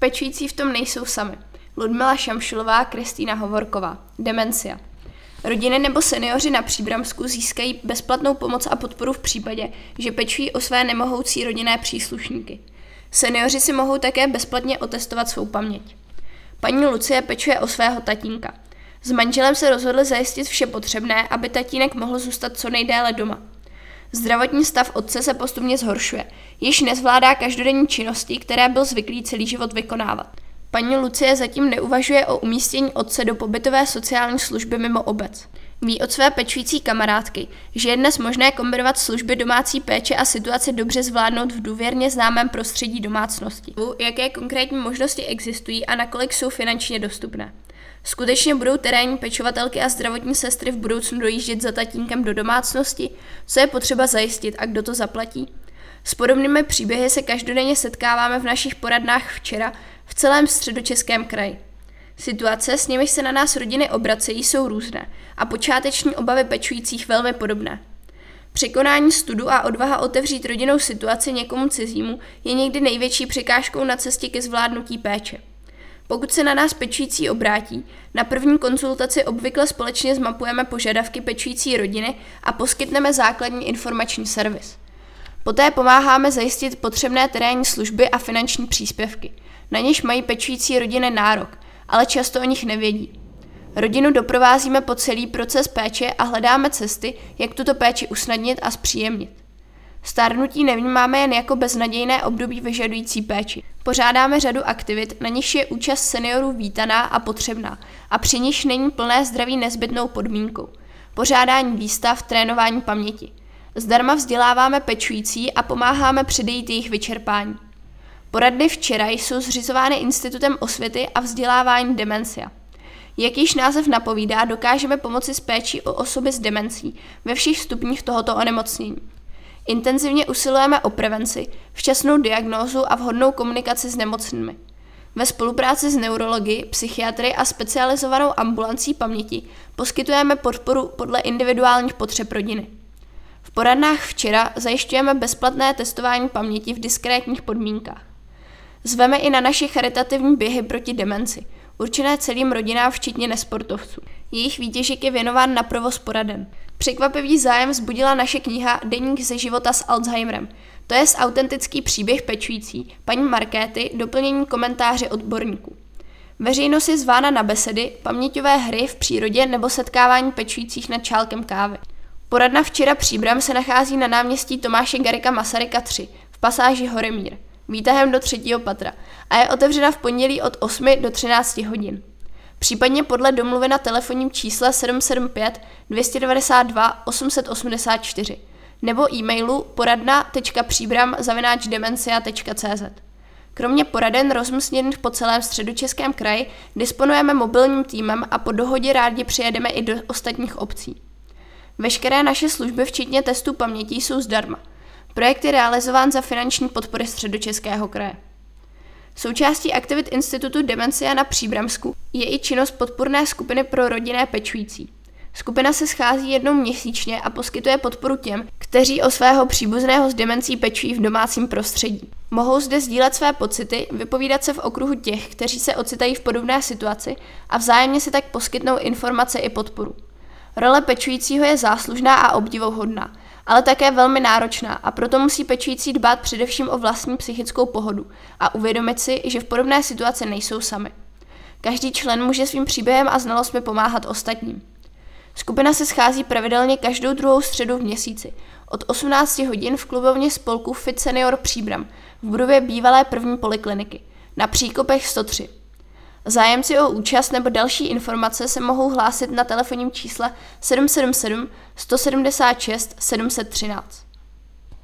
Pečující v tom nejsou sami. Ludmila Šamšulová, Kristýna Hovorková. Demencia. Rodiny nebo seniori na Příbramsku získají bezplatnou pomoc a podporu v případě, že pečují o své nemohoucí rodinné příslušníky. Seniori si mohou také bezplatně otestovat svou paměť. Paní Lucie pečuje o svého tatínka. S manželem se rozhodli zajistit vše potřebné, aby tatínek mohl zůstat co nejdéle doma. Zdravotní stav otce se postupně zhoršuje, již nezvládá každodenní činnosti, které byl zvyklý celý život vykonávat. Paní Lucie zatím neuvažuje o umístění otce do pobytové sociální služby mimo obec. Ví od své pečující kamarádky, že je dnes možné kombinovat služby domácí péče a situaci dobře zvládnout v důvěrně známém prostředí domácnosti. Jaké konkrétní možnosti existují a nakolik jsou finančně dostupné. Skutečně budou terénní pečovatelky a zdravotní sestry v budoucnu dojíždět za tatínkem do domácnosti? Co je potřeba zajistit a kdo to zaplatí? S podobnými příběhy se každodenně setkáváme v našich poradnách včera v celém středočeském kraji. Situace, s nimiž se na nás rodiny obracejí, jsou různé a počáteční obavy pečujících velmi podobné. Překonání studu a odvaha otevřít rodinnou situaci někomu cizímu je někdy největší překážkou na cestě ke zvládnutí péče. Pokud se na nás pečující obrátí, na první konzultaci obvykle společně zmapujeme požadavky pečující rodiny a poskytneme základní informační servis. Poté pomáháme zajistit potřebné terénní služby a finanční příspěvky, na něž mají pečující rodiny nárok, ale často o nich nevědí. Rodinu doprovázíme po celý proces péče a hledáme cesty, jak tuto péči usnadnit a zpříjemnit. Stárnutí nevnímáme jen jako beznadějné období vyžadující péči. Pořádáme řadu aktivit, na nichž je účast seniorů vítaná a potřebná a při nich není plné zdraví nezbytnou podmínkou. Pořádání výstav, trénování paměti. Zdarma vzděláváme pečující a pomáháme předejít jejich vyčerpání. Poradny včera jsou zřizovány Institutem osvěty a vzdělávání demencia. Jak již název napovídá, dokážeme pomoci s péčí o osoby s demencí ve všech stupních tohoto onemocnění. Intenzivně usilujeme o prevenci, včasnou diagnózu a vhodnou komunikaci s nemocnými. Ve spolupráci s neurology, psychiatry a specializovanou ambulancí paměti poskytujeme podporu podle individuálních potřeb rodiny. V poradnách včera zajišťujeme bezplatné testování paměti v diskrétních podmínkách. Zveme i na naše charitativní běhy proti demenci, určené celým rodinám včetně nesportovců. Jejich výtěžek je věnován na provoz poraden. Překvapivý zájem vzbudila naše kniha Deník ze života s Alzheimerem. To je autentický příběh pečující, paní Markéty, doplnění komentáře odborníků. Veřejnost je zvána na besedy, paměťové hry v přírodě nebo setkávání pečujících nad čálkem kávy. Poradna včera Příbram se nachází na náměstí Tomáše Garika Masaryka 3 v pasáži Horemír, výtahem do třetího patra a je otevřena v pondělí od 8 do 13 hodin případně podle domluvy na telefonním čísle 775 292 884 nebo e-mailu poradna.příbram Kromě poraden rozmístěných po celém středočeském kraji disponujeme mobilním týmem a po dohodě rádi přijedeme i do ostatních obcí. Veškeré naše služby, včetně testů paměti, jsou zdarma. Projekt je realizován za finanční podpory středočeského kraje. Součástí aktivit Institutu Demencia na Příbramsku je i činnost podporné skupiny pro rodinné pečující. Skupina se schází jednou měsíčně a poskytuje podporu těm, kteří o svého příbuzného s demencí pečují v domácím prostředí. Mohou zde sdílet své pocity, vypovídat se v okruhu těch, kteří se ocitají v podobné situaci a vzájemně si tak poskytnou informace i podporu. Role pečujícího je záslužná a obdivuhodná, ale také velmi náročná a proto musí pečující dbát především o vlastní psychickou pohodu a uvědomit si, že v podobné situaci nejsou sami. Každý člen může svým příběhem a znalostmi pomáhat ostatním. Skupina se schází pravidelně každou druhou středu v měsíci od 18 hodin v klubovně spolku Fit Senior Příbram v budově bývalé první polikliniky na Příkopech 103. Zájemci o účast nebo další informace se mohou hlásit na telefonním čísle 777 176 713.